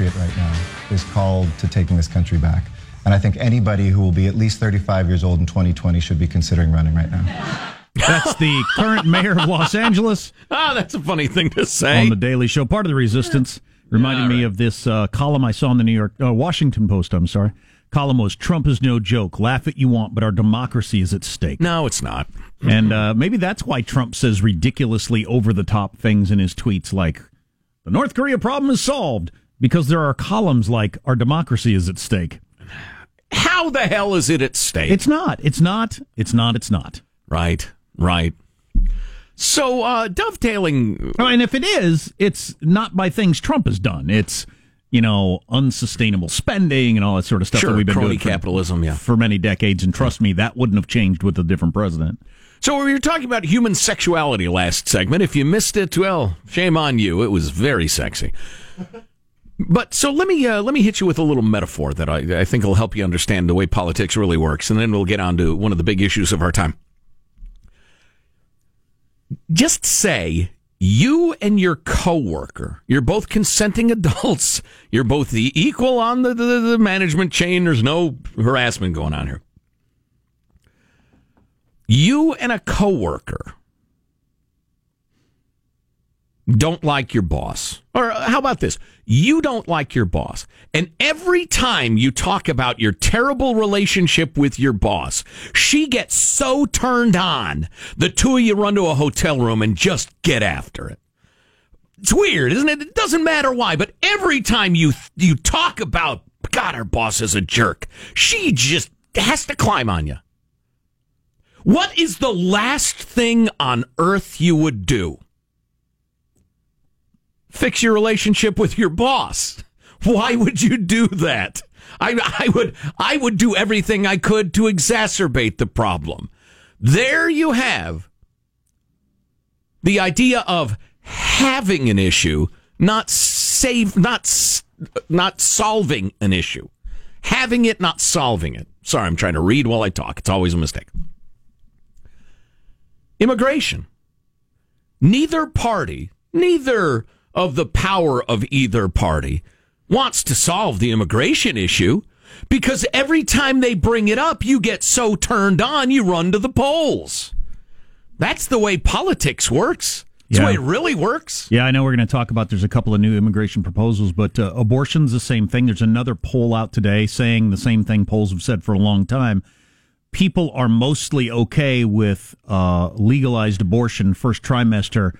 anybody, any patriot right now, is called to taking this country back. And I think anybody who will be at least 35 years old in 2020 should be considering running right now. That's the current mayor of Los Angeles. Ah, that's a funny thing to say. On the Daily Show. Part of the resistance reminded All me of this uh, column I saw in the New York, uh, Washington Post, I'm sorry. Column was Trump is no joke. Laugh it you want, but our democracy is at stake. No, it's not. And uh, maybe that's why Trump says ridiculously over the top things in his tweets like, the North Korea problem is solved because there are columns like, our democracy is at stake. How the hell is it at stake? It's not. It's not. It's not. It's not. right, right. So, uh, dovetailing. Oh, and if it is, it's not by things Trump has done. It's you know unsustainable spending and all that sort of stuff Sure, that we've been doing for, capitalism, yeah. for many decades. And trust me, that wouldn't have changed with a different president. So we were talking about human sexuality last segment. If you missed it, well, shame on you. It was very sexy. But so let me uh, let me hit you with a little metaphor that I, I think will help you understand the way politics really works, and then we'll get on to one of the big issues of our time. Just say you and your coworker, you're both consenting adults, you're both the equal on the, the, the management chain. There's no harassment going on here. You and a coworker don't like your boss. Or how about this? You don't like your boss. And every time you talk about your terrible relationship with your boss, she gets so turned on, the two of you run to a hotel room and just get after it. It's weird, isn't it? It doesn't matter why, but every time you you talk about God, our boss is a jerk, she just has to climb on you. What is the last thing on earth you would do? Fix your relationship with your boss. Why would you do that? I, I would I would do everything I could to exacerbate the problem. There you have the idea of having an issue, not save, not not solving an issue. Having it, not solving it. Sorry, I'm trying to read while I talk. It's always a mistake. Immigration. Neither party, neither of the power of either party wants to solve the immigration issue because every time they bring it up, you get so turned on, you run to the polls. That's the way politics works. That's the way it really works. Yeah, I know we're going to talk about. There's a couple of new immigration proposals, but uh, abortion's the same thing. There's another poll out today saying the same thing polls have said for a long time. People are mostly okay with uh, legalized abortion first trimester.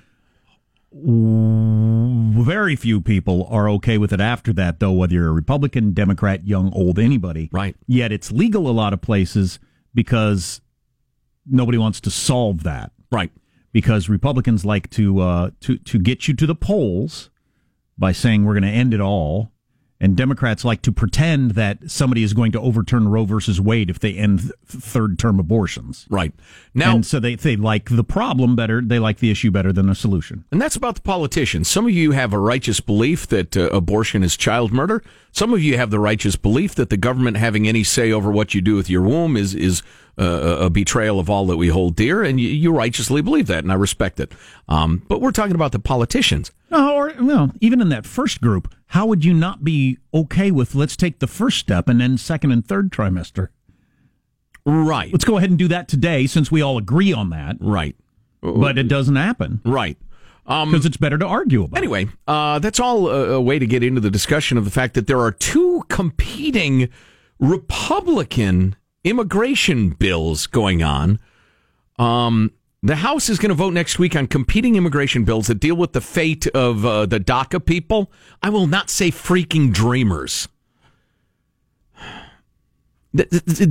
Very few people are okay with it after that, though, whether you're a Republican, Democrat, young, old, anybody. Right. Yet it's legal a lot of places because nobody wants to solve that Right. because Republicans like to uh, to to get you to the polls by saying we're going to end it all, and Democrats like to pretend that somebody is going to overturn Roe versus Wade if they end th- third term abortions. Right. Now, and so they they like the problem better, they like the issue better than the solution. And that's about the politicians. Some of you have a righteous belief that uh, abortion is child murder. Some of you have the righteous belief that the government having any say over what you do with your womb is is uh, a betrayal of all that we hold dear, and you, you righteously believe that, and I respect it. Um, but we're talking about the politicians. No, or well, even in that first group, how would you not be okay with let's take the first step and then second and third trimester? Right. Let's go ahead and do that today since we all agree on that. Right. But it doesn't happen. Right. because it's better to argue about. Anyway, uh, that's all a, a way to get into the discussion of the fact that there are two competing Republican immigration bills going on. Um, the House is going to vote next week on competing immigration bills that deal with the fate of uh, the DACA people. I will not say freaking dreamers.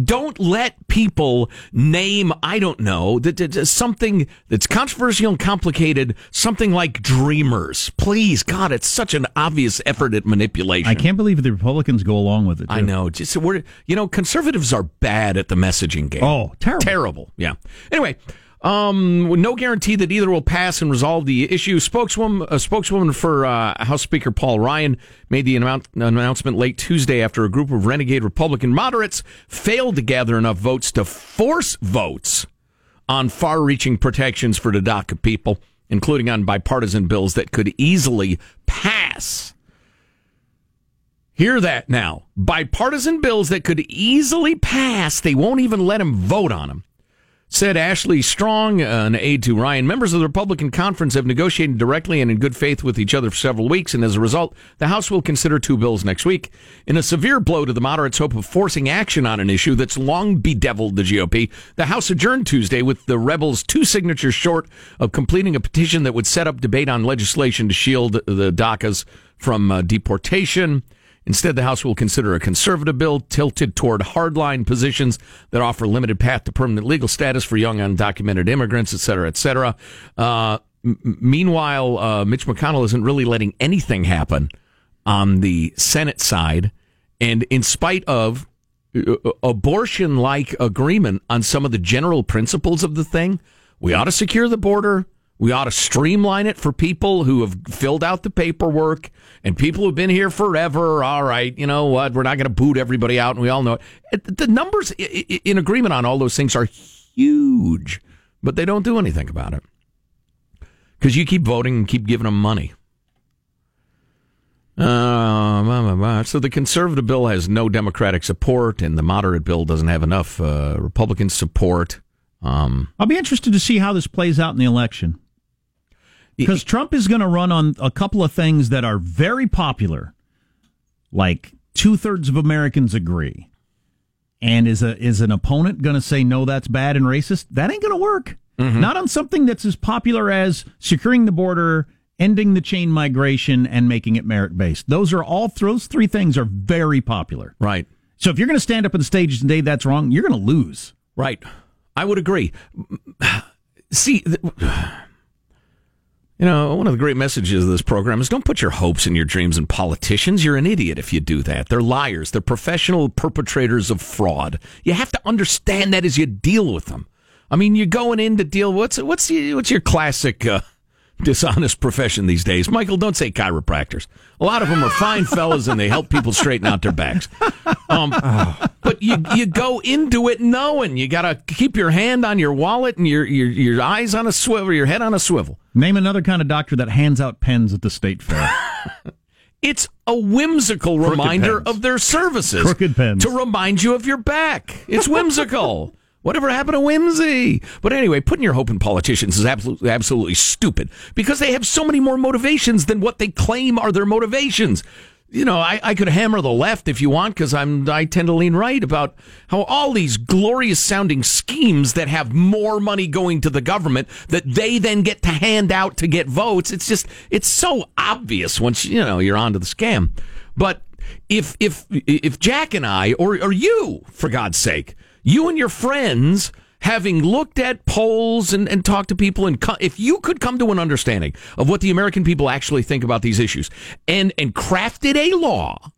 Don't let people name, I don't know, something that's controversial and complicated, something like dreamers. Please, God, it's such an obvious effort at manipulation. I can't believe the Republicans go along with it. I know. Just we're you know, conservatives are bad at the messaging game. Oh, terrible. terrible. Yeah. Anyway, um, no guarantee that either will pass and resolve the issue. Spokeswoman, a spokeswoman for uh, House Speaker Paul Ryan made the annou- announcement late Tuesday after a group of renegade Republican moderates failed to gather enough votes to force votes on far-reaching protections for the DACA people, including on bipartisan bills that could easily pass. Hear that now. Bipartisan bills that could easily pass, they won't even let him vote on them. Said Ashley Strong, an aide to Ryan. Members of the Republican conference have negotiated directly and in good faith with each other for several weeks, and as a result, the House will consider two bills next week. In a severe blow to the moderates' hope of forcing action on an issue that's long bedeviled the GOP, the House adjourned Tuesday with the rebels two signatures short of completing a petition that would set up debate on legislation to shield the DACAs from uh, deportation. Instead, the House will consider a conservative bill tilted toward hardline positions that offer limited path to permanent legal status for young undocumented immigrants, et cetera, et cetera. Uh, m- meanwhile, uh, Mitch McConnell isn't really letting anything happen on the Senate side. And in spite of uh, abortion like agreement on some of the general principles of the thing, we ought to secure the border. We ought to streamline it for people who have filled out the paperwork and people who've been here forever. All right, you know what? We're not going to boot everybody out, and we all know it. The numbers in agreement on all those things are huge, but they don't do anything about it because you keep voting and keep giving them money. Uh, so the conservative bill has no Democratic support, and the moderate bill doesn't have enough uh, Republican support. Um, I'll be interested to see how this plays out in the election. Because Trump is going to run on a couple of things that are very popular, like two thirds of Americans agree. And is a is an opponent going to say no, that's bad and racist? That ain't going to work. Mm-hmm. Not on something that's as popular as securing the border, ending the chain migration, and making it merit based. Those are all those three things are very popular. Right. So if you're going to stand up on the stage and say that's wrong, you're going to lose. Right. I would agree. See. You know, one of the great messages of this program is don't put your hopes and your dreams in politicians. You're an idiot if you do that. They're liars. They're professional perpetrators of fraud. You have to understand that as you deal with them. I mean, you're going in to deal. What's what's what's your classic uh, dishonest profession these days? Michael, don't say chiropractors. A lot of them are fine fellas and they help people straighten out their backs. Um, but you you go into it knowing you got to keep your hand on your wallet and your, your your eyes on a swivel, your head on a swivel. Name another kind of doctor that hands out pens at the state fair. it's a whimsical Crooked reminder pens. of their services. Crooked pens. To remind you of your back. It's whimsical. Whatever happened to whimsy? But anyway, putting your hope in politicians is absolutely, absolutely stupid because they have so many more motivations than what they claim are their motivations. You know, I, I could hammer the left if you want because I'm I tend to lean right about how all these glorious sounding schemes that have more money going to the government that they then get to hand out to get votes. It's just it's so obvious once you know you're onto the scam. But if if if Jack and I or or you, for God's sake, you and your friends having looked at polls and, and talked to people and co- if you could come to an understanding of what the American people actually think about these issues and and crafted a law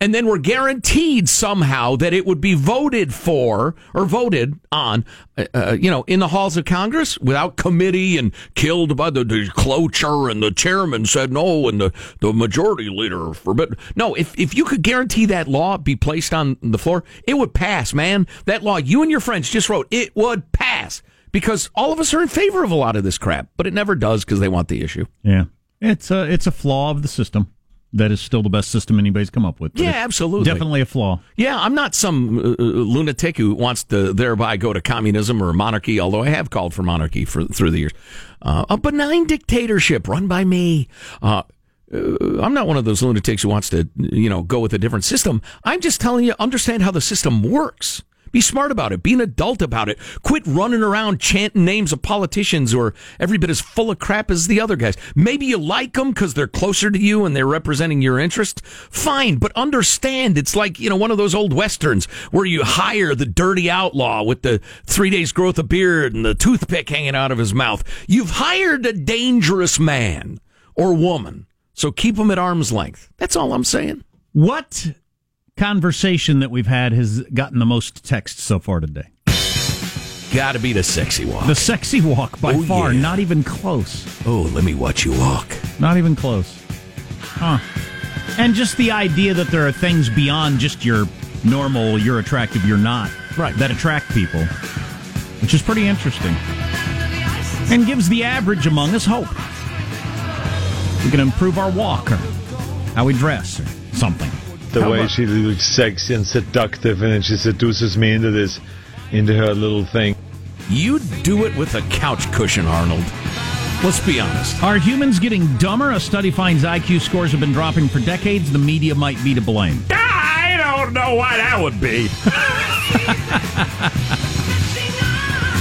and then were guaranteed somehow that it would be voted for or voted on, uh, uh, you know, in the halls of Congress without committee and killed by the, the cloture and the chairman said no and the, the majority leader forbid. No, if, if you could guarantee that law be placed on the floor, it would pass, man. That law you and your friends just wrote, it would pass because all of us are in favor of a lot of this crap, but it never does because they want the issue. Yeah, it's a it's a flaw of the system that is still the best system anybody's come up with. But Yeah, absolutely. definitely a flaw. Yeah, I'm not some uh, uh, lunatic who wants to thereby go to communism or monarchy, although I have called for monarchy for through the years. Uh, a benign dictatorship run by me. Uh, uh, I'm not one of those lunatics who wants to, you know, go with a different system. I'm just telling you, understand how the system works. Be smart about it. Be an adult about it. Quit running around chanting names of politicians who are every bit as full of crap as the other guys. Maybe you like them because they're closer to you and they're representing your interest. Fine, but understand it's like, you know, one of those old westerns where you hire the dirty outlaw with the three days growth of beard and the toothpick hanging out of his mouth. You've hired a dangerous man or woman. So keep them at arm's length. That's all I'm saying. What conversation that we've had has gotten the most text so far today? Got to be the sexy walk. The sexy walk by Oh, far, yeah. not even close. oh, let me watch you walk. Not even close. Huh. And just the idea that there are things beyond just your normal, you're attractive, you're not, Right. that attract people, which is pretty interesting. And gives the average among us hope. We can improve our walk or how we dress or something. The way she looks sexy and seductive, and then she seduces me into this, into her little thing. You do it with a couch cushion, Arnold. Let's be honest. Are humans getting dumber? A study finds IQ scores have been dropping for decades. The media might be to blame. I don't know why that would be.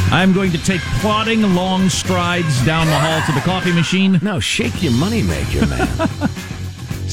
I'm going to take plodding long strides down the hall to the coffee machine. No, shake your moneymaker, man.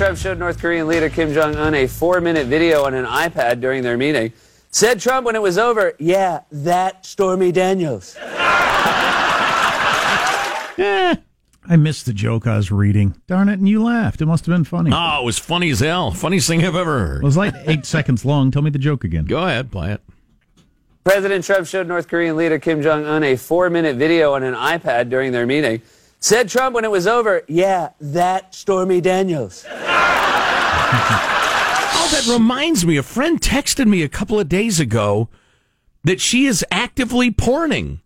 President Trump showed North Korean leader Kim Jong un a four minute video on an iPad during their meeting. Said Trump when it was over, yeah, that Stormy Daniels. Eh, I missed the joke I was reading. Darn it, and you laughed. It must have been funny. Oh, it was funny as hell. Funniest thing I've ever heard. It was like eight seconds long. Tell me the joke again. Go ahead, play it. President Trump showed North Korean leader Kim Jong un a four minute video on an iPad during their meeting. Said Trump when it was over, yeah, that Stormy Daniels. Oh, that reminds me. A friend texted me a couple of days ago that she is actively porning.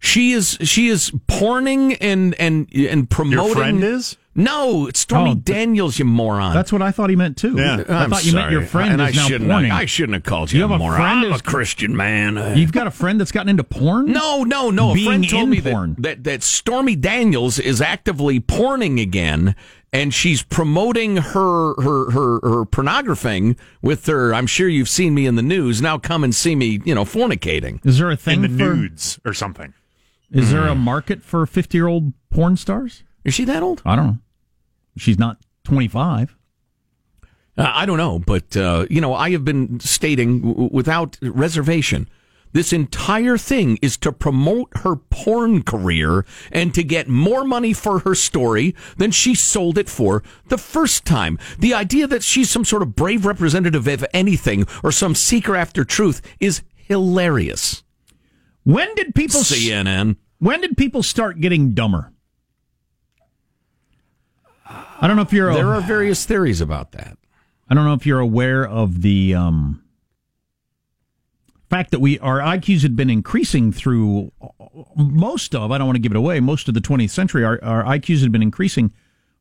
She is she is porning and and and promoting. Your friend is? No, it's Stormy Oh, Daniels, you moron. That's what I thought he meant too. Yeah. I I'm thought you meant your friend and is I now shouldn't porning. Have, I shouldn't have called you, You have a moron. friend I'm a Christian man. You've got a friend that's gotten into porn? No, no, no. A Being friend told in me porn. that, that that Stormy Daniels is actively porning again, and she's promoting her her her her pornographing with her. I'm sure you've seen me in the news. Now come and see me, you know, fornicating. Is there a thing In the for? nudes or something. Is there a hmm. market for fifty-year-old porn stars? Is she that old? I don't know. She's not twenty-five. Uh, I don't know, but uh, you know, I have been stating w- without reservation. This entire thing is to promote her porn career and to get more money for her story than she sold it for the first time. The idea that she's some sort of brave representative of anything or some seeker after truth is hilarious. When did people? CNN. When did people start getting dumber? I don't know if you're. There a, are various theories about that. I don't know if you're aware of the um, fact that we our IQs had been increasing through most of. I don't want to give it away. Most of the 20th century, our, our IQs had been increasing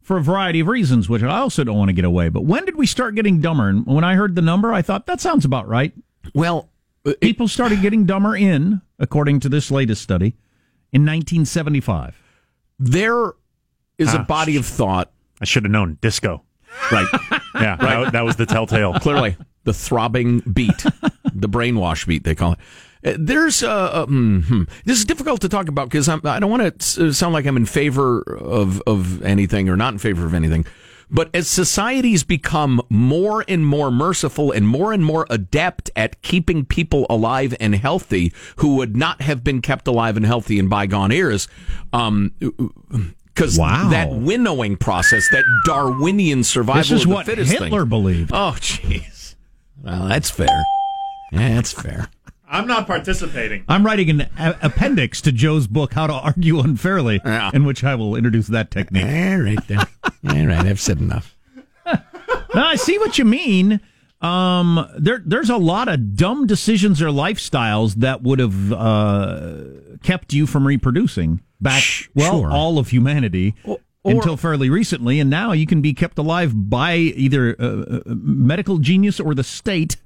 for a variety of reasons, which I also don't want to get away. But when did we start getting dumber? And when I heard the number, I thought that sounds about right. Well, it- People started getting dumber in, according to this latest study, in 1975. there is a Ah, body of thought. I should have known. Disco. Right. Yeah, that, that was the telltale. clearly the throbbing beat, the brainwash beat they call it. Uh, There's uh, uh, hmm, hmm. this is difficult to talk about because I don't want to sound like I'm in favor of of anything or not in favor of anything. But as societies become more and more merciful and more and more adept at keeping people alive and healthy who would not have been kept alive and healthy in bygone eras, um, because Wow. that winnowing process, that Darwinian survival This is of the what fittest Hitler thing. believed. Oh, jeez. Well, that's fair. Yeah, that's fair. I'm not participating. I'm writing an a- appendix to Joe's book, How to Argue Unfairly, Yeah. in which I will introduce that technique. All right, then. All right, I've said enough. Now, I see what you mean. Um, there, there's a lot of dumb decisions or lifestyles that would have uh, kept you from reproducing back, well, sure. all of humanity or- until fairly recently, and now you can be kept alive by either uh, uh, medical genius or the state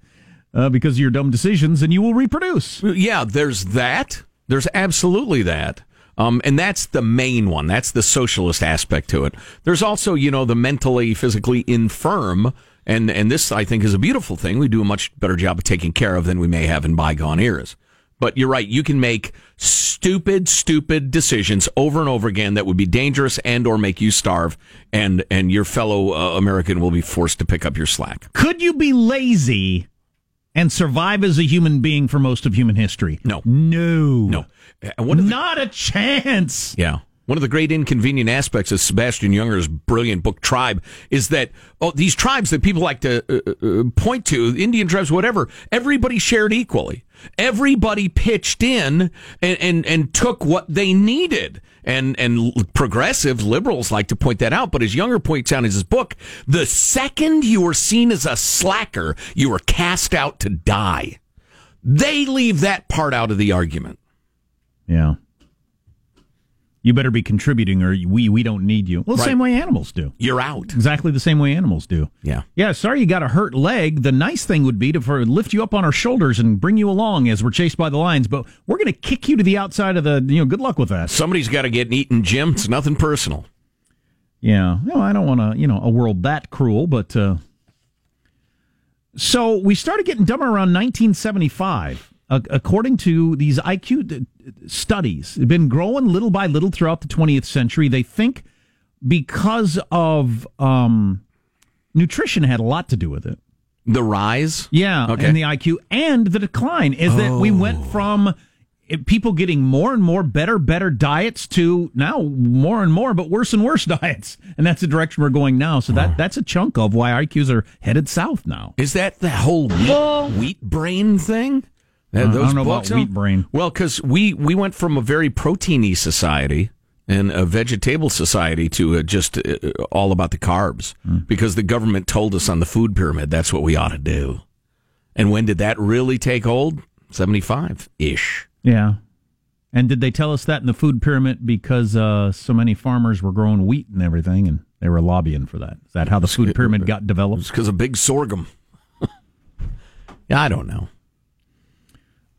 uh, because of your dumb decisions, and you will reproduce. Yeah, there's that. There's absolutely that. Um, and that's the main one. That's the socialist aspect to it. There's also, you know, the mentally, physically infirm. And, and this, I think, is a beautiful thing. We do a much better job of taking care of than we may have in bygone eras. But you're right. You can make stupid, stupid decisions over and over again that would be dangerous and or make you starve, and and your fellow uh, American will be forced to pick up your slack. Could you be lazy and survive as a human being for most of human history? No. No. No, the, Not a chance. yeah. One of the great inconvenient aspects of Sebastian Junger's brilliant book Tribe is that oh, these tribes that people like to uh, uh, point to, Indian tribes, whatever, everybody shared equally. Everybody pitched in and, and, and took what they needed. And, and progressive liberals like to point that out. But as Younger points out in his book, the second you were seen as a slacker, you were cast out to die. They leave that part out of the argument. Yeah. You better be contributing or we we don't need you. Well, the Right. same way animals do. You're out. Exactly the same way animals do. Yeah. Yeah, sorry you got a hurt leg. The nice thing would be to for, lift you up on our shoulders and bring you along as we're chased by the lions, but we're going to kick you to the outside of the, you know, good luck with that. Somebody's got to get eaten, Jim. It's nothing personal. Yeah. No, I don't want to, you know, a world that cruel, but uh so we started getting dumber around 1975. Uh, according to these IQ d- studies, they've been growing little by little throughout the 20th century. They think because of um, nutrition had a lot to do with it. The rise? Yeah, Okay. and the IQ and the decline is that we went from eh, people getting more and more better, better diets to now more and more, but worse and worse diets, and that's the direction we're going now. So that that's a chunk of why IQs are headed south now. Is that the whole wheat, wheat brain thing? Uh, I don't know about wheat brain. Well, because we, we went from a very proteiny society and a vegetable society to uh just uh, all about the carbs Hmm. because the government told us on the food pyramid that's what we ought to do. And when did that really take hold? 75 ish. Yeah. And did they tell us that in the food pyramid because uh, so many farmers were growing wheat and everything, and they were lobbying for that? Is that how the food pyramid got developed? It's because of big sorghum. yeah, I don't know.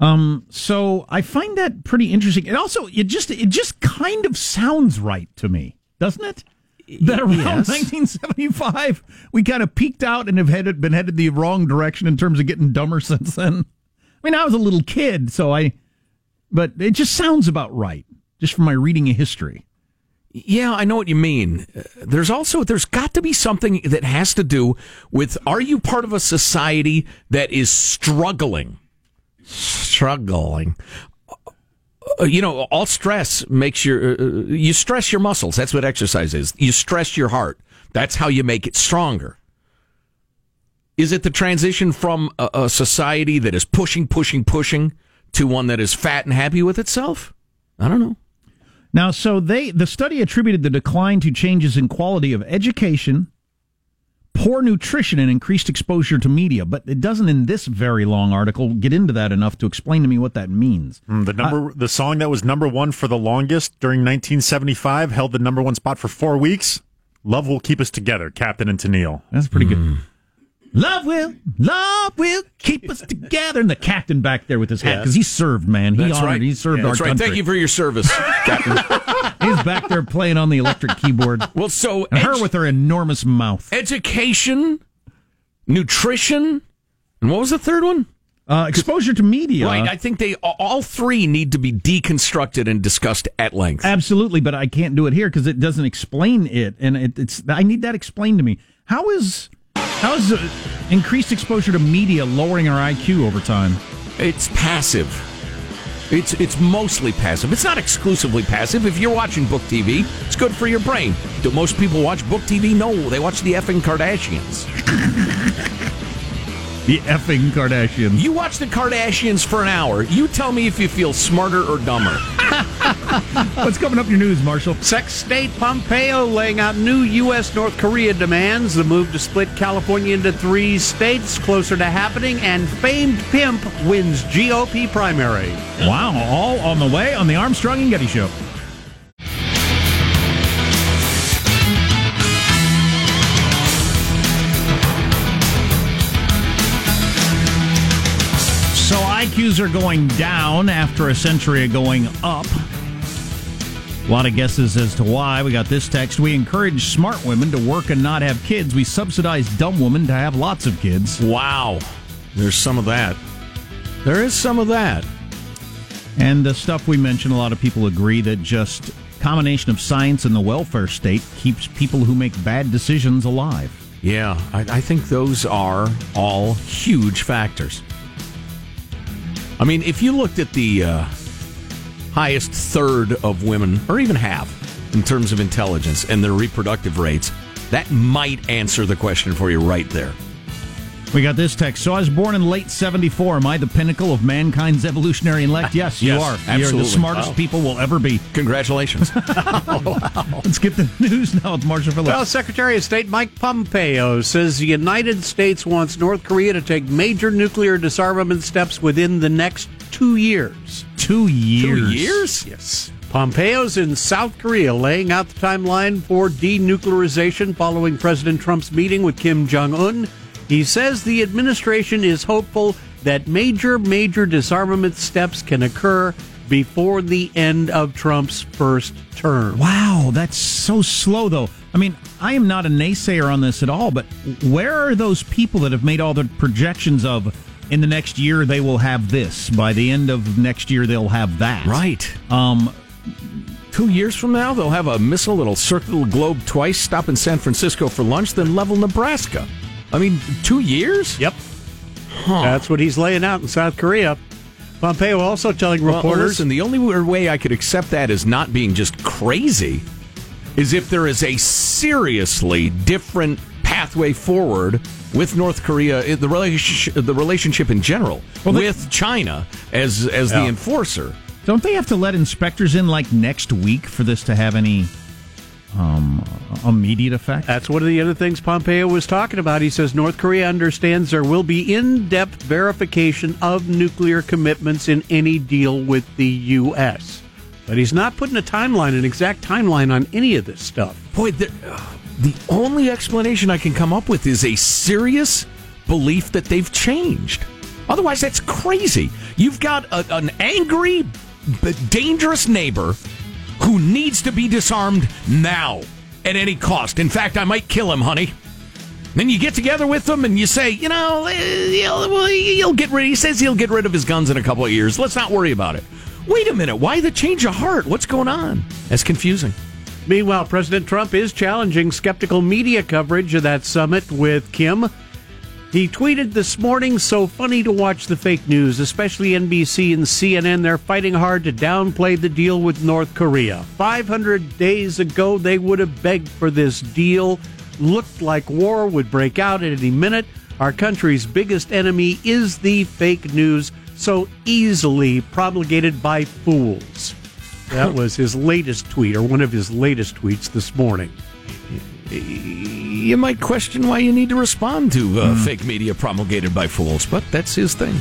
Um, so I find that pretty interesting. It also, it just it just kind of sounds right to me, doesn't it? That around Yes. 1975, we kind of peaked out and have headed been headed the wrong direction in terms of getting dumber since then. I mean, I was a little kid, so I, but it just sounds about right, just from my reading of history. Yeah, I know what you mean. There's also there's got to be something that has to do with are you part of a society that is struggling? Struggling. Uh, you know, all stress makes your uh, uh, you stress your muscles. That's what exercise is. You stress your heart. That's how you make it stronger. Is it the transition from a, a society that is pushing, pushing, pushing to one that is fat and happy with itself? I don't know. Now, so they the study attributed the decline to changes in quality of education, poor nutrition, and increased exposure to media. But it doesn't, in this very long article, get into that enough to explain to me what that means. Mm, The number, the song that was number one for the longest during 1975 held the number one spot for four weeks. Love will keep us together, Captain and Tennille. That's pretty good. Love will, love will keep us together. And the captain back there with his hat because he served, man. He That's honored, right. he served our That's right. country. Thank you for your service, Captain. He's back there playing on the electric keyboard. well, so And her with her enormous mouth. education, nutrition, and what was the third one? Uh, exposure to media. Right. I think they all three need to be deconstructed and discussed at length. Absolutely, but I can't do it here because it doesn't explain it, and it, it's I need that explained to me. How is how is uh, increased exposure to media lowering our IQ over time? It's passive. It's it's mostly passive. It's not exclusively passive. If you're watching book TV, it's good for your brain. Do most people watch book TV? No, they watch the effing Kardashians. The effing Kardashians. You watch the Kardashians for an hour. You tell me if you feel smarter or dumber. What's coming up in your news, Marshall? Sex State Pompeo laying out new U.S. North Korea demands. The move to split California into three states closer to happening, and famed pimp wins GOP primary. Wow, all on the way on the Armstrong and Getty Show. IQs are going down after a century of going up. A lot of guesses as to why. We got this text. We encourage smart women to work and not have kids. We subsidize dumb women to have lots of kids. Wow. There's some of that. There is some of that. And the stuff we mentioned, a lot of people agree that just combination of science and the welfare state keeps people who make bad decisions alive. Yeah, I, I think those are all huge factors. I mean, if you looked at the uh, highest third of women, or even half, in terms of intelligence and their reproductive rates, that might answer the question for you right there. We got this text. So I was born in late 74. Am I the pinnacle of mankind's evolutionary intellect? Yes, you Yes, are. You're the smartest Wow. people will ever be. Congratulations. Let's get the news now with Marshall Phillips. Well, Secretary of State Mike Pompeo says the United States wants North Korea to take major nuclear disarmament steps within the next two years. Two years. Two years? Yes. Pompeo's in South Korea laying out the timeline for denuclearization following President Trump's meeting with Kim Jong un. He says the administration is hopeful that major, major disarmament steps can occur before the end of Trump's first term. Wow, that's so slow, though. I mean, I am not a naysayer on this at all, but where are those people that have made all the projections of in the next year they will have this, by the end of next year they'll have that? right. Um, Two years from now, they'll have a missile that'll circle the globe twice, stop in San Francisco for lunch, then level Nebraska. I mean, two years? Yep. That's what he's laying out in South Korea. Pompeo also telling Well, reporters listen, the only way I could accept that as not being just crazy is if there is a seriously different pathway forward with North Korea, the relationship, the relationship in general, with China as as the enforcer. don't they have to let inspectors in like next week for this to have any um, immediate effect? That's one of the other things Pompeo was talking about. He says North Korea understands there will be in depth verification of nuclear commitments in any deal with the U.S. But he's not putting a timeline, an exact timeline on any of this stuff. Boy, the, the only explanation I can come up with is a serious belief that they've changed. Otherwise, that's crazy. You've got a, an angry, but dangerous neighbor who needs to be disarmed now at any cost. In fact, I might kill him, honey. Then you get together with them and you say, you know, eh, he'll, he'll get rid. He says he'll get rid of his guns in a couple of years. Let's not worry about it. Wait a minute. Why the change of heart? What's going on? That's confusing. Meanwhile, President Trump is challenging skeptical media coverage of that summit with Kim. He tweeted this morning, so funny to watch the fake news, especially NBC and CNN. They're fighting hard to downplay the deal with North Korea. 500 days ago, they would have begged for this deal. Looked like war would break out at any minute. Our country's biggest enemy is the fake news, so easily promulgated by fools. That was his latest tweet, or one of his latest tweets this morning. You might question why you need to respond to uh, fake media promulgated by fools, but that's his thing.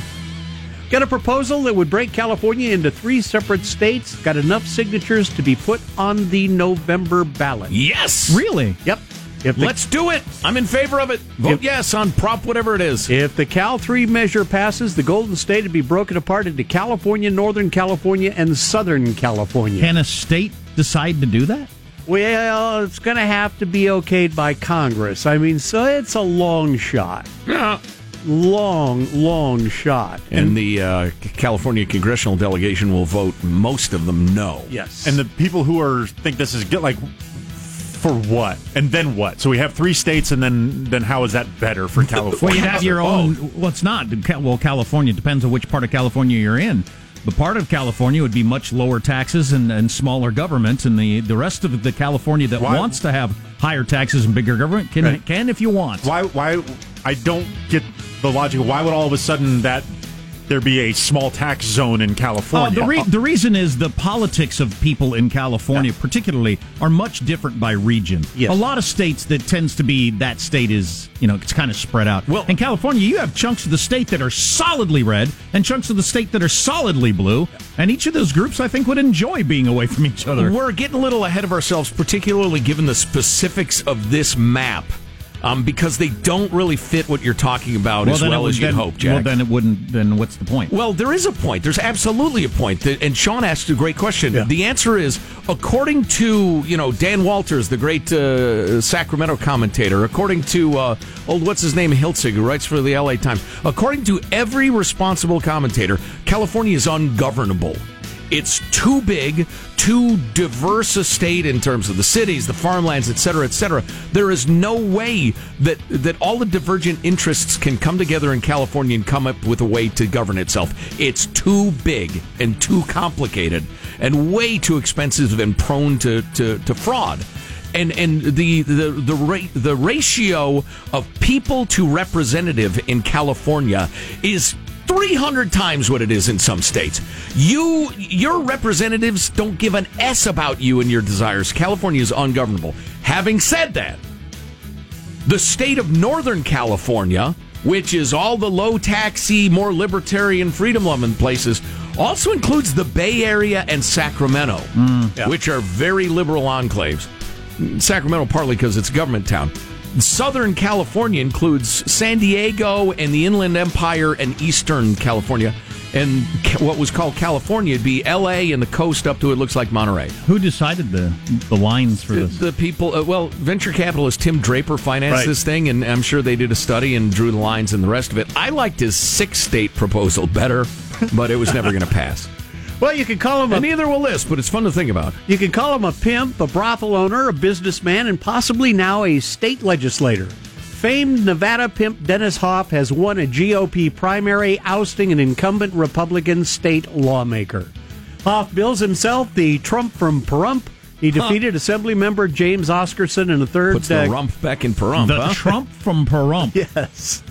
Got a proposal that would break California into three separate states. Got enough signatures to be put on the November ballot. Yes, really? Yep. If the, Let's do it. I'm in favor of it. Vote If- yes on prop whatever it is. if the Cal 3 measure passes, the Golden State would be broken apart into California, Northern California, and Southern California. Can a state decide to do that? Well, it's going to have to be okayed by Congress. I mean, so it's a long shot. Yeah. Long, long shot. And the uh, California congressional delegation will vote most of them no. Yes. And the people who are think this is good, like for what, and then what? So we have three states, and then then how is that better for California? Well, you'd have your own. Well, it's not. Well, California depends on which part of California you're in. The part of California would be much lower taxes and, and smaller government, and the, the rest of the California that Why- wants to have higher taxes and bigger government can Right. can if you want. Why? Why? I don't get the logic. Why would all of a sudden that there be a small tax zone in California? Uh, the, re- the reason is the politics of people in California, particularly, are much different by region. Yes. A lot of states that tends to be that state is, you know, it's kind of spread out. Well- in California, you have chunks of the state that are solidly red and chunks of the state that are solidly blue, and each of those groups, I think, would enjoy being away from each other. We're getting a little ahead of ourselves, particularly given the specifics of this map, um, because they don't really fit what you're talking about as well would- as you'd hope, Jack. Well, then it wouldn't. Then what's the point? Well, there is a point. There's absolutely a point. That, and Sean asked a great question. The answer is, according to you know Dan Walters, the great uh, Sacramento commentator, according to uh, old what's his name Hiltzik, who writes for the L.A. Times, according to every responsible commentator, California is ungovernable. It's too big, too diverse a state in terms of the cities, the farmlands, et cetera, et cetera. There is no way that that all the divergent interests can come together in California and come up with a way to govern itself. It's too big and too complicated and way too expensive and prone to, to, to fraud and and the the the ra- the ratio of people to representative in California is 300 times what it is in some states. You your representatives don't give an s about you and your desires. California is ungovernable. Having said that, the state of Northern California, which is all the low taxy, more libertarian, freedom loving places, also includes the Bay Area and Sacramento, mm. which are very liberal enclaves. Sacramento partly because it's a government town. Southern California includes San Diego and the Inland Empire and Eastern California. And what was called California would be LA and the coast up to it looks like Monterey. Who decided the the lines for The, this? the people, uh, well, venture capitalist Tim Draper financed Right. this thing, and I'm sure they did a study and drew the lines and the rest of it. I liked his six state proposal better, but it was never going to pass. Well, you can call him And neither will this, but it's fun to think about. you can call him a pimp, a brothel owner, a businessman, and possibly now a state legislator. Famed Nevada pimp Dennis Hof has won a GOP primary, ousting an incumbent Republican state lawmaker. Hof bills himself the Trump from Pahrump. He defeated Assembly member James Oscarson in a third. Puts the uh, rump back in Pahrump, the huh? Trump from Pahrump. Yes.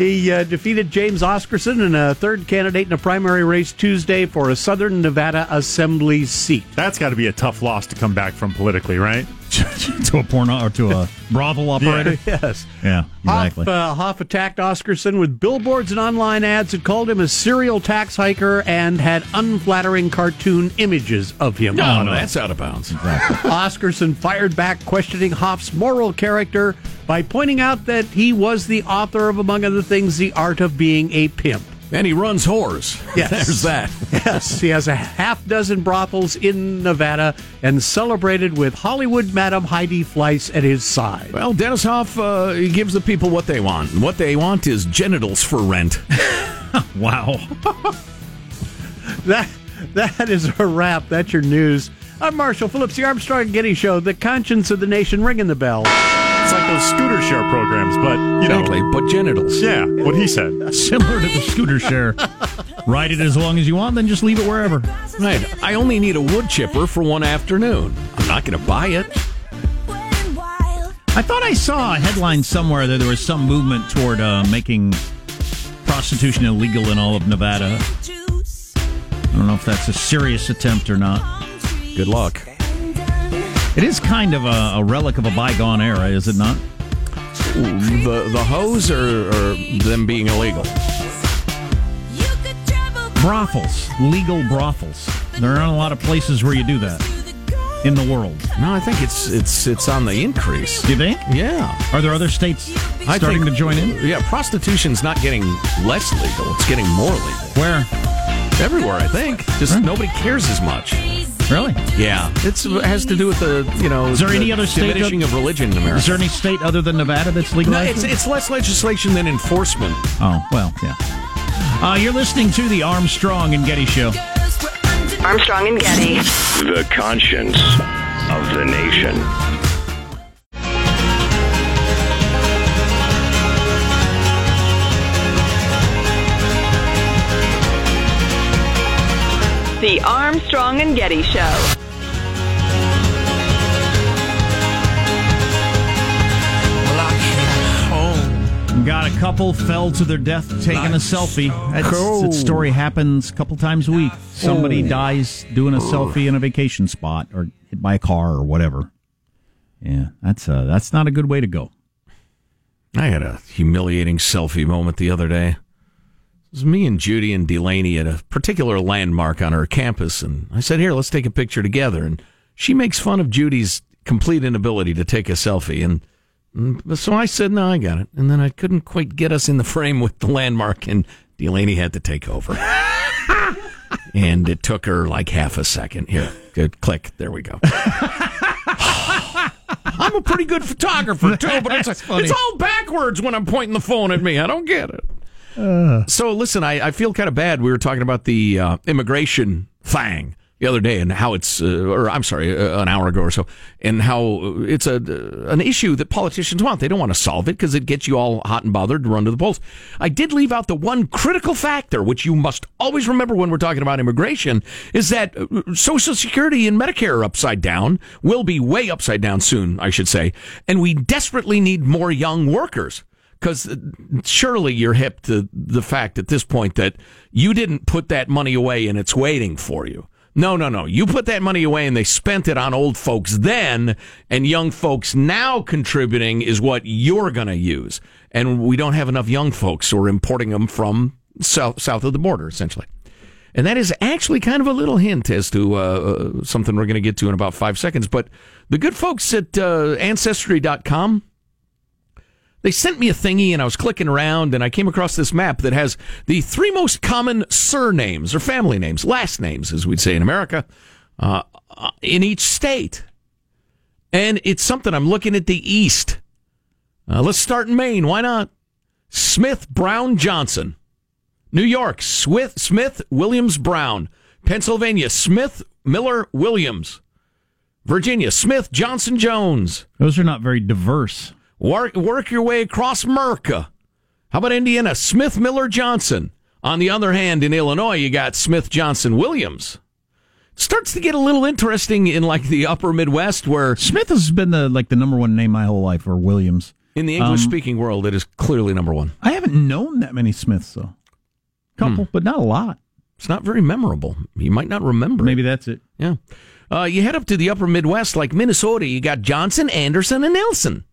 He uh, defeated James Oscarson in a third candidate in a primary race Tuesday for a Southern Nevada Assembly seat. That's got to be a tough loss to come back from politically, right? to a porno or to a brothel operator. Yes. Yeah, exactly. Hof, uh, Hof attacked Oscarson with billboards and online ads that called him a serial tax hiker and had unflattering cartoon images of him. No, no, that's out of bounds. Oscarson fired back, questioning Hof's moral character by pointing out that he was the author of, among other things, The Art of Being a Pimp. And he runs whores. Yes. There's that. Yes, he has a half dozen brothels in Nevada and celebrated with Hollywood Madam Heidi Fleiss at his side. Well, Dennis Hof uh, he gives the people what they want. And what they want is genitals for rent. wow. That that is a wrap. That's your news. I'm Marshall Phillips, the Armstrong and Getty Show, the conscience of the nation, ringing the bell. It's like those scooter share programs, but you Exactly, know, but genitals. yeah, what he said. Similar to the scooter share. Ride it as long as you want, then just leave it wherever. Right. I only need a wood chipper for one afternoon. I'm not going to buy it. I thought I saw a headline somewhere that there was some movement toward uh, making prostitution illegal in all of Nevada. I don't know if that's a serious attempt or not. Good luck. It is kind of a, a relic of a bygone era, is it not? The the hose or, or them being illegal? Brothels, legal brothels. There aren't a lot of places where you do that in the world. No, I think it's it's it's on the increase. Do you think? Yeah. Are there other states I starting think- to join in? Yeah, prostitution's not getting less legal; it's getting more legal Where? everywhere. I think just nobody cares as much. Really? Yeah, it's, it has to do with the you know. Is there the any other state diminishing of religion in America? Is there any state other than Nevada that's no, it's it's less legislation than enforcement. oh, well, yeah. Uh, you're listening to the Armstrong and Getty Show. Armstrong and Getty. The conscience of the nation. The Armstrong and Getty Show. Got a couple fell to their death taking a selfie. That's, That story happens a couple times a week. Somebody dies doing a selfie in a vacation spot or hit by a car or whatever. Yeah, that's uh, that's not a good way to go. I had a humiliating selfie moment the other day. It was me and Judy and Delaney at a particular landmark on our campus, and I said, "Here, let's take a picture together." And she makes fun of Judy's complete inability to take a selfie, and, and so I said, "No, I got it." And then I couldn't quite get us in the frame with the landmark, and Delaney had to take over. and it took her like half a second. Here, good click. There we go. I'm a pretty good photographer too, but it's, it's all backwards when I'm pointing the phone at me. I don't get it. So listen, I, I feel kind of bad. We were talking about the uh, immigration thing, the other day, and how it's, uh, or I'm sorry, uh, an hour ago or so, and how it's a an issue that politicians want. They don't want to solve it because it gets you all hot and bothered to run to the polls. I did leave out the one critical factor, which you must always remember when we're talking about immigration, is that uh, Social Security and Medicare are upside down, will be way upside down soon, I should say, and we desperately need more young workers because surely you're hip to the fact at this point that you didn't put that money away and it's waiting for you. No, no, no. You put that money away and they spent it on old folks then, and young folks now contributing is what you're going to use. And we don't have enough young folks, so we're importing them from south, south of the border, essentially. And that is actually kind of a little hint as to uh, something we're going to get to in about five seconds. But the good folks at uh, Ancestry.com, they sent me a thingy and I was clicking around and I came across this map that has the three most common surnames or family names, last names, as we'd say in America, uh, in each state. And it's something I'm looking at the East. Uh, let's start in Maine. Why not? Smith, Brown, Johnson. New York, Smith, Smith, Williams, Brown. Pennsylvania, Smith, Miller, Williams. Virginia, Smith, Johnson, Jones. Those are not very diverse. Work, work your way across America. How about Indiana? Smith, Miller, Johnson. On the other hand, in Illinois, you got Smith, Johnson, Williams. Starts to get a little interesting in like the upper Midwest where Smith has been the like the number one name my whole life, or Williams. in the English speaking world it is clearly number one. I haven't known that many Smiths though. Couple, but not a lot. It's not very memorable. You might not remember. it. Maybe that's it. Yeah. Uh, you head up to the upper Midwest like Minnesota, you got Johnson, Anderson, and Nelson.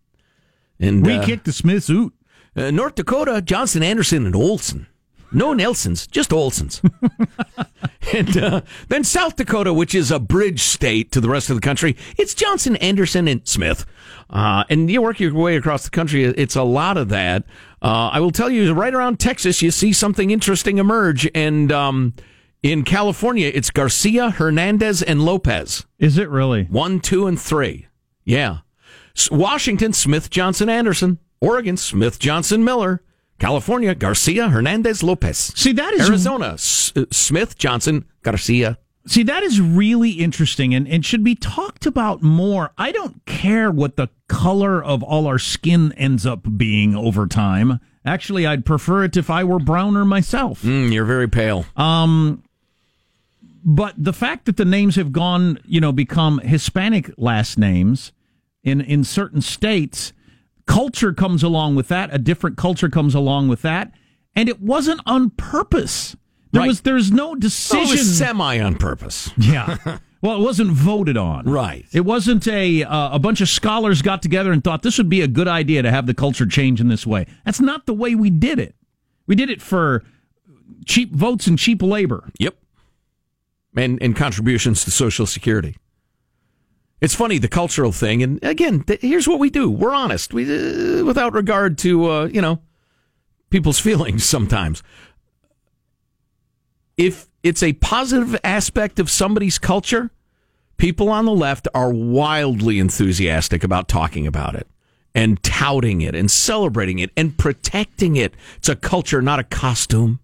And We uh, kicked the Smiths out. Uh, North Dakota, Johnson, Anderson, and Olson. No Nelsons, just Olsons. and uh, then South Dakota, which is a bridge state to the rest of the country, it's Johnson, Anderson, and Smith. Uh, and you work your way across the country, it's a lot of that. Uh, I will tell you, right around Texas, you see something interesting emerge. And um, in California, it's Garcia, Hernandez, and Lopez. Is it really? One, two, and three. Yeah. Washington, Smith, Johnson, Anderson. Oregon, Smith, Johnson, Miller. California, Garcia, Hernandez, Lopez. See, that is Arizona, S- uh, Smith, Johnson, Garcia. See, that is really interesting and, and should be talked about more. I don't care what the color of all our skin ends up being over time. Actually, I'd prefer it if I were browner myself. Mm, you're very pale. Um, but the fact that the names have gone, you know, become Hispanic last names in in certain states, culture comes along with that. A different culture comes along with that, and it wasn't on purpose. There Right. was there's no decision. was semi on purpose. Yeah. Well, it wasn't voted on. Right. It wasn't a uh, a bunch of scholars got together and thought this would be a good idea to have the culture change in this way. That's not the way we did it. We did it for cheap votes and cheap labor. Yep. And, and contributions to Social Security. It's funny, the cultural thing. And again, th- here's what we do we're honest we, uh, without regard to, uh, you know, people's feelings sometimes. If it's a positive aspect of somebody's culture, people on the left are wildly enthusiastic about talking about it and touting it and celebrating it and protecting it. It's a culture, not a costume.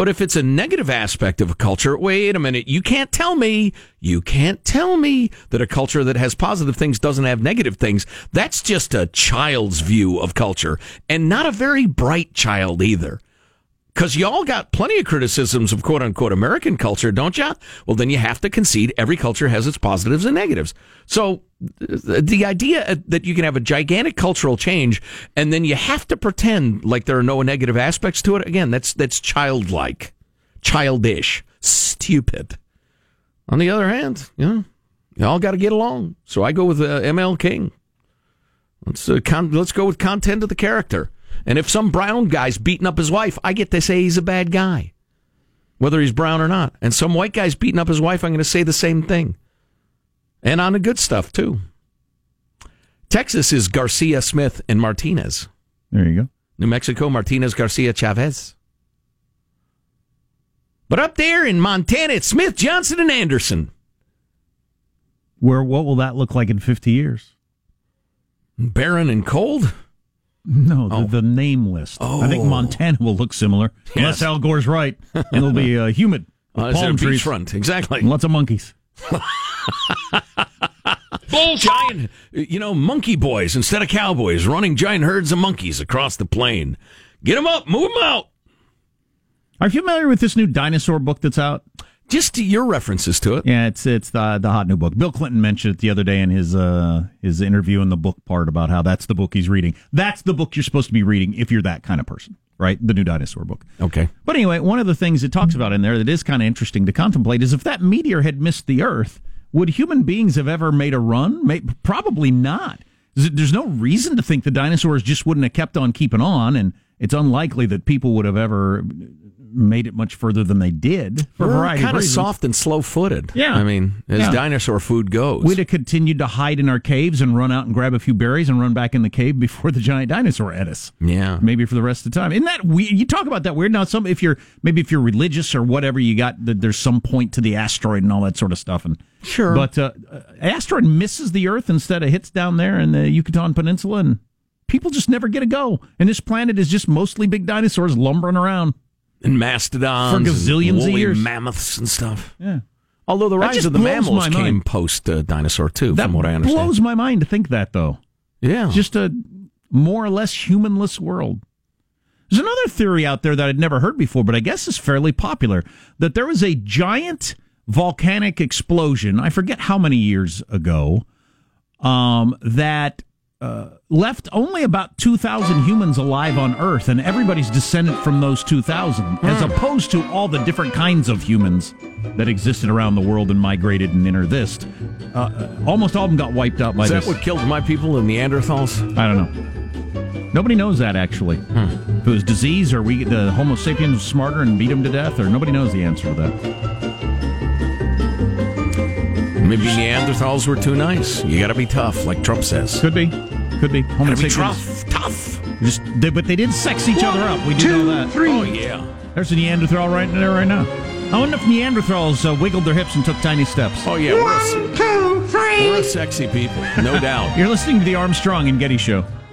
But if it's a negative aspect of a culture, wait a minute, you can't tell me, you can't tell me that a culture that has positive things doesn't have negative things. That's just a child's view of culture and not a very bright child either. Because y'all got plenty of criticisms of quote unquote American culture, don't ya? Well, then you have to concede every culture has its positives and negatives. So the idea that you can have a gigantic cultural change and then you have to pretend like there are no negative aspects to it, again, that's, that's childlike, childish, stupid. On the other hand, you know, y'all got to get along. So I go with uh, ML King. Let's uh, con- let's go with content of the character. And if some brown guy's beating up his wife, I get to say he's a bad guy, whether he's brown or not. And some white guy's beating up his wife, I'm going to say the same thing. And on the good stuff too. Texas is Garcia, Smith, and Martinez. There you go. New Mexico, Martinez, Garcia, Chavez. But up there in Montana, it's Smith, Johnson, and Anderson. Where what will that look like in 50 years? Barren and cold. No, the, the name list. I think Oh. Montana will look similar. Unless Yes. Al Gore's right. It'll be uh, humid. Uh, Palm trees. beachfront? Exactly. Lots of monkeys. Bull giant, you know, monkey boys instead of cowboys running giant herds of monkeys across the plain. Get them up, move them out. Are you familiar with this new dinosaur book that's out? Just to your references to it. Yeah, it's it's the the hot new book. Bill Clinton mentioned it the other day in his uh his interview in the book part about how that's the book he's reading. That's the book you're supposed to be reading if you're that kind of person, right? The new dinosaur book. Okay. But anyway, one of the things it talks about in there that is kind of interesting to contemplate is if that meteor had missed the Earth, would human beings have ever made a run? May, probably not. There's no reason to think the dinosaurs just wouldn't have kept on keeping on, and it's unlikely that people would have ever made it much further than they did for a We're variety kind of of soft and slow footed. Yeah. I mean, as Yeah. dinosaur food goes. We'd have continued to hide in our caves and run out and grab a few berries and run back in the cave before the giant dinosaur ate us. yeah. Maybe for the rest of the time. Isn't that weird? You talk about that weird. Now, some if you're maybe if you're religious or whatever, you got that there's some point to the asteroid and all that sort of stuff. And Sure. but uh, uh, asteroid misses the Earth instead of hits down there in the Yucatan Peninsula, and people just never get a go. And this planet is just mostly big dinosaurs lumbering around. And mastodons. For gazillions and of years. mammoths and stuff. Yeah. Although the rise of the mammals came post uh, dinosaur too, That from what I understand. blows my mind to think that though. yeah. just a more or less humanless world. There's another theory out there that I'd never heard before, but I guess is fairly popular that there was a giant volcanic explosion. I forget how many years ago um, that uh, left only about 2,000 humans alive on Earth, and everybody's descended from those 2,000, as opposed to all the different kinds of humans that existed around the world and migrated and entered this. Uh, uh, almost all of them got wiped out by Is that this. what killed my people, the Neanderthals? I don't know. Nobody knows that actually. If it was disease or we the Homo sapiens was smarter and beat them to death, or nobody knows the answer to that. Maybe Neanderthals were too nice. You got to be tough, like Trump says. Could be, could be. Homo Gotta be sapiens tough, tough. just, they, but they did sex each other up. We do know that. Three. Oh yeah. There's a Neanderthal right there, right now. I wonder if Neanderthals uh, wiggled their hips and took tiny steps. Oh yeah. We're a, Two, three. we're a sexy people, no doubt. You're listening to the Armstrong and Getty Show.